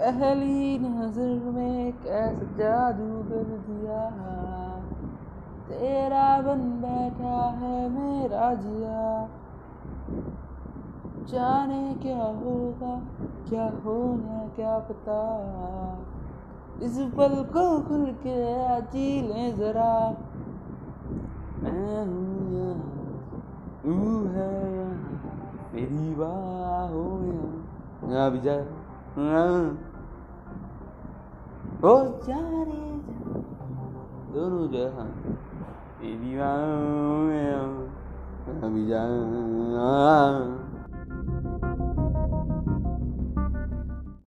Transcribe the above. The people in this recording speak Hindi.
पहली नज़र में कैसे जादू कर दिया तेरा बन बैठा है मेरा जिया। जाने क्या होगा, क्या होना, क्या पता। इस पल को खुल के जी ले जरा। मैं हूँ यहाँ, तू है यहाँ, मेरी बाहों यहाँ भी जा हाँ। ओ जाने जा दोनों जहाँ तेरी बाहों में यहाँ भी जा